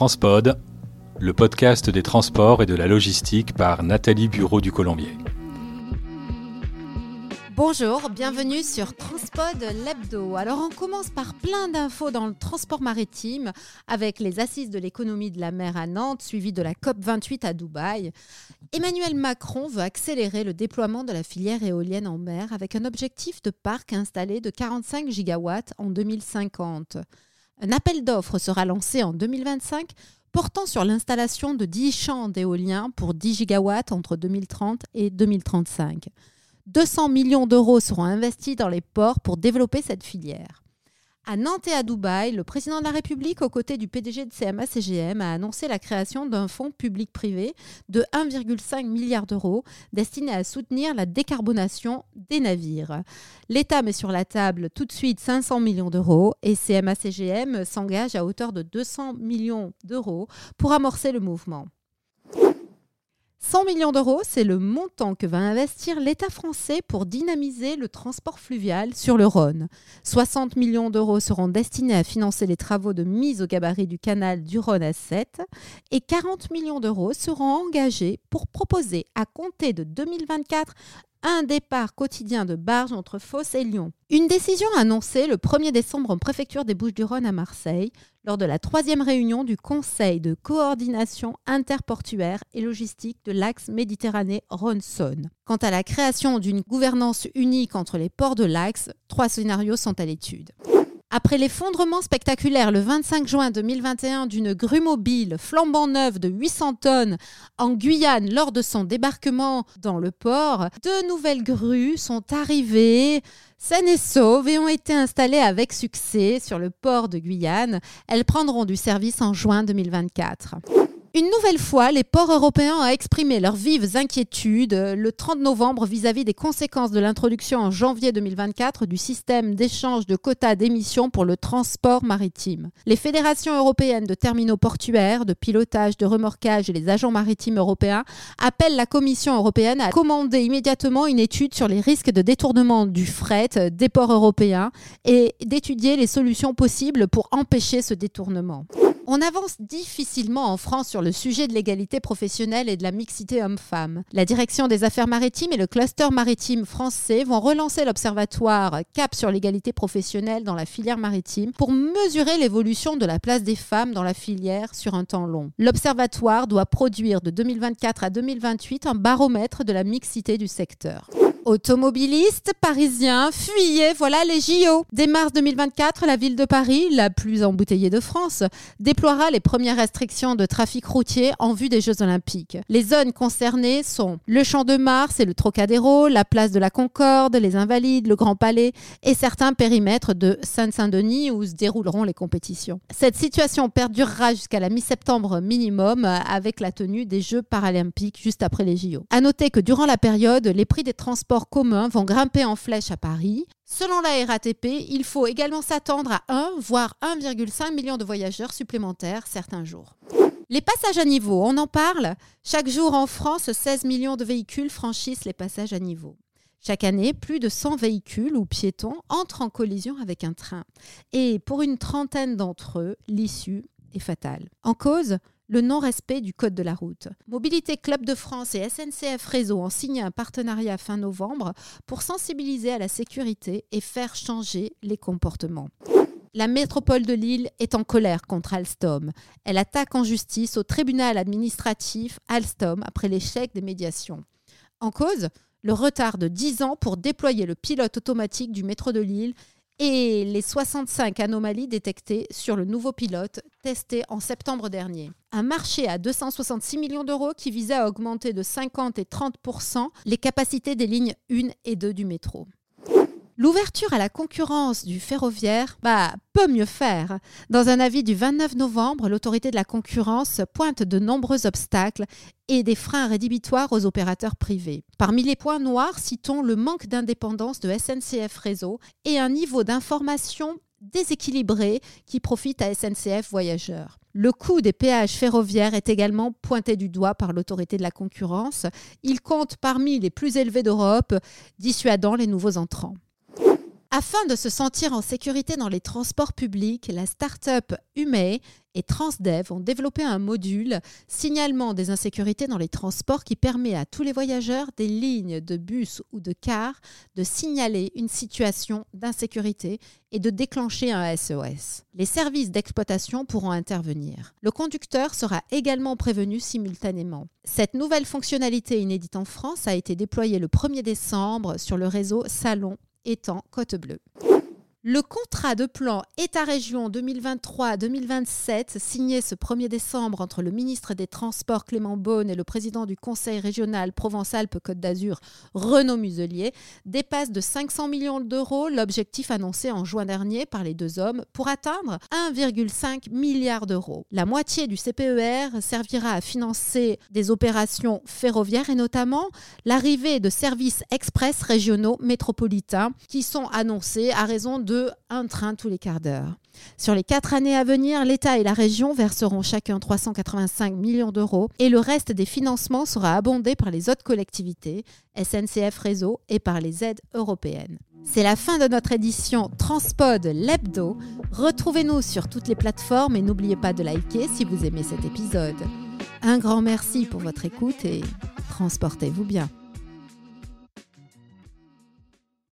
Transpod, le podcast des transports et de la logistique par Nathalie Bureau du Colombier. Bonjour, bienvenue sur Transpod l'hebdo. Alors on commence par plein d'infos dans le transport maritime avec les assises de l'économie de la mer à Nantes suivies de la COP 28 à Dubaï. Emmanuel Macron veut accélérer le déploiement de la filière éolienne en mer avec un objectif de parc installé de 45 gigawatts en 2050. Un appel d'offres sera lancé en 2025 portant sur l'installation de 10 champs d'éolien pour 10 gigawatts entre 2030 et 2035. 200 millions d'euros seront investis dans les ports pour développer cette filière. À Nantes et à Dubaï, le président de la République, aux côtés du PDG de CMA-CGM, a annoncé la création d'un fonds public-privé de 1,5 milliard d'euros destiné à soutenir la décarbonation des navires. L'État met sur la table tout de suite 500 millions d'euros et CMA-CGM s'engage à hauteur de 200 millions d'euros pour amorcer le mouvement. 100 millions d'euros, c'est le montant que va investir l'État français pour dynamiser le transport fluvial sur le Rhône. 60 millions d'euros seront destinés à financer les travaux de mise au gabarit du canal du Rhône à 7 et 40 millions d'euros seront engagés pour proposer à compter de 2024 un départ quotidien de barge entre Fos et Lyon. Une décision annoncée le 1er décembre en préfecture des Bouches-du-Rhône à Marseille, lors de la troisième réunion du Conseil de coordination interportuaire et logistique de l'axe Méditerranée-Rhône-Saône. Quant à la création d'une gouvernance unique entre les ports de l'axe, trois scénarios sont à l'étude. Après l'effondrement spectaculaire le 25 juin 2021 d'une grue mobile flambant neuve de 800 tonnes en Guyane lors de son débarquement dans le port, deux nouvelles grues sont arrivées saines et sauves et ont été installées avec succès sur le port de Guyane. Elles prendront du service en juin 2024. Une nouvelle fois, les ports européens ont exprimé leurs vives inquiétudes le 30 novembre vis-à-vis des conséquences de l'introduction en janvier 2024 du système d'échange de quotas d'émissions pour le transport maritime. Les fédérations européennes de terminaux portuaires, de pilotage, de remorquage et les agents maritimes européens appellent la Commission européenne à commander immédiatement une étude sur les risques de détournement du fret des ports européens et d'étudier les solutions possibles pour empêcher ce détournement. On avance difficilement en France sur le sujet de l'égalité professionnelle et de la mixité homme-femme. La direction des affaires maritimes et le cluster maritime français vont relancer l'observatoire Cap sur l'égalité professionnelle dans la filière maritime pour mesurer l'évolution de la place des femmes dans la filière sur un temps long. L'observatoire doit produire de 2024 à 2028 un baromètre de la mixité du secteur. Automobilistes parisiens, fuyez, voilà les JO. Dès mars 2024, la ville de Paris, la plus embouteillée de France, déploiera les premières restrictions de trafic routier en vue des Jeux Olympiques. Les zones concernées sont le Champ de Mars et le Trocadéro, la place de la Concorde, les Invalides, le Grand Palais et certains périmètres de Seine-Saint-Denis où se dérouleront les compétitions. Cette situation perdurera jusqu'à la mi-septembre minimum avec la tenue des Jeux paralympiques juste après les JO. À noter que durant la période, les prix des transports communs vont grimper en flèche à Paris. Selon la RATP, il faut également s'attendre à 1, voire 1,5 million de voyageurs supplémentaires certains jours. Les passages à niveau, on en parle Chaque jour en France, 16 millions de véhicules franchissent les passages à niveau. Chaque année, plus de 100 véhicules ou piétons entrent en collision avec un train. Et pour une trentaine d'entre eux, l'issue est fatale. En cause, le non-respect du code de la route. Mobilité Club de France et SNCF Réseau ont signé un partenariat fin novembre pour sensibiliser à la sécurité et faire changer les comportements. La métropole de Lille est en colère contre Alstom. Elle attaque en justice au tribunal administratif Alstom après l'échec des médiations. En cause, le retard de 10 ans pour déployer le pilote automatique du métro de Lille et les 65 anomalies détectées sur le nouveau pilote testé en septembre dernier. Un marché à 266 millions d'euros qui visait à augmenter de 50 et 30% les capacités des lignes 1 et 2 du métro. L'ouverture à la concurrence du ferroviaire bah, peut mieux faire. Dans un avis du 29 novembre, l'autorité de la concurrence pointe de nombreux obstacles et des freins rédhibitoires aux opérateurs privés. Parmi les points noirs, citons le manque d'indépendance de SNCF Réseau et un niveau d'information déséquilibré qui profite à SNCF Voyageurs. Le coût des péages ferroviaires est également pointé du doigt par l'autorité de la concurrence. Il compte parmi les plus élevés d'Europe, dissuadant les nouveaux entrants. Afin de se sentir en sécurité dans les transports publics, la start-up Hume et Transdev ont développé un module signalement des insécurités dans les transports qui permet à tous les voyageurs des lignes de bus ou de car de signaler une situation d'insécurité et de déclencher un SOS. Les services d'exploitation pourront intervenir. Le conducteur sera également prévenu simultanément. Cette nouvelle fonctionnalité inédite en France a été déployée le 1er décembre sur le réseau Salon étant Côte Bleue. Le contrat de plan État-région 2023-2027 signé ce 1er décembre entre le ministre des Transports Clément Beaune et le président du Conseil régional Provence-Alpes-Côte d'Azur Renaud Muselier dépasse de 500 millions d'euros l'objectif annoncé en juin dernier par les deux hommes pour atteindre 1,5 milliard d'euros. La moitié du CPER servira à financer des opérations ferroviaires et notamment l'arrivée de services express régionaux métropolitains qui sont annoncés à raison un train tous les quarts d'heure. Sur les quatre années à venir, l'État et la région verseront chacun 385 millions d'euros et le reste des financements sera abondé par les autres collectivités, SNCF Réseau et par les aides européennes. C'est la fin de notre édition Transpod l'hebdo. Retrouvez-nous sur toutes les plateformes et n'oubliez pas de liker si vous aimez cet épisode. Un grand merci pour votre écoute et transportez-vous bien.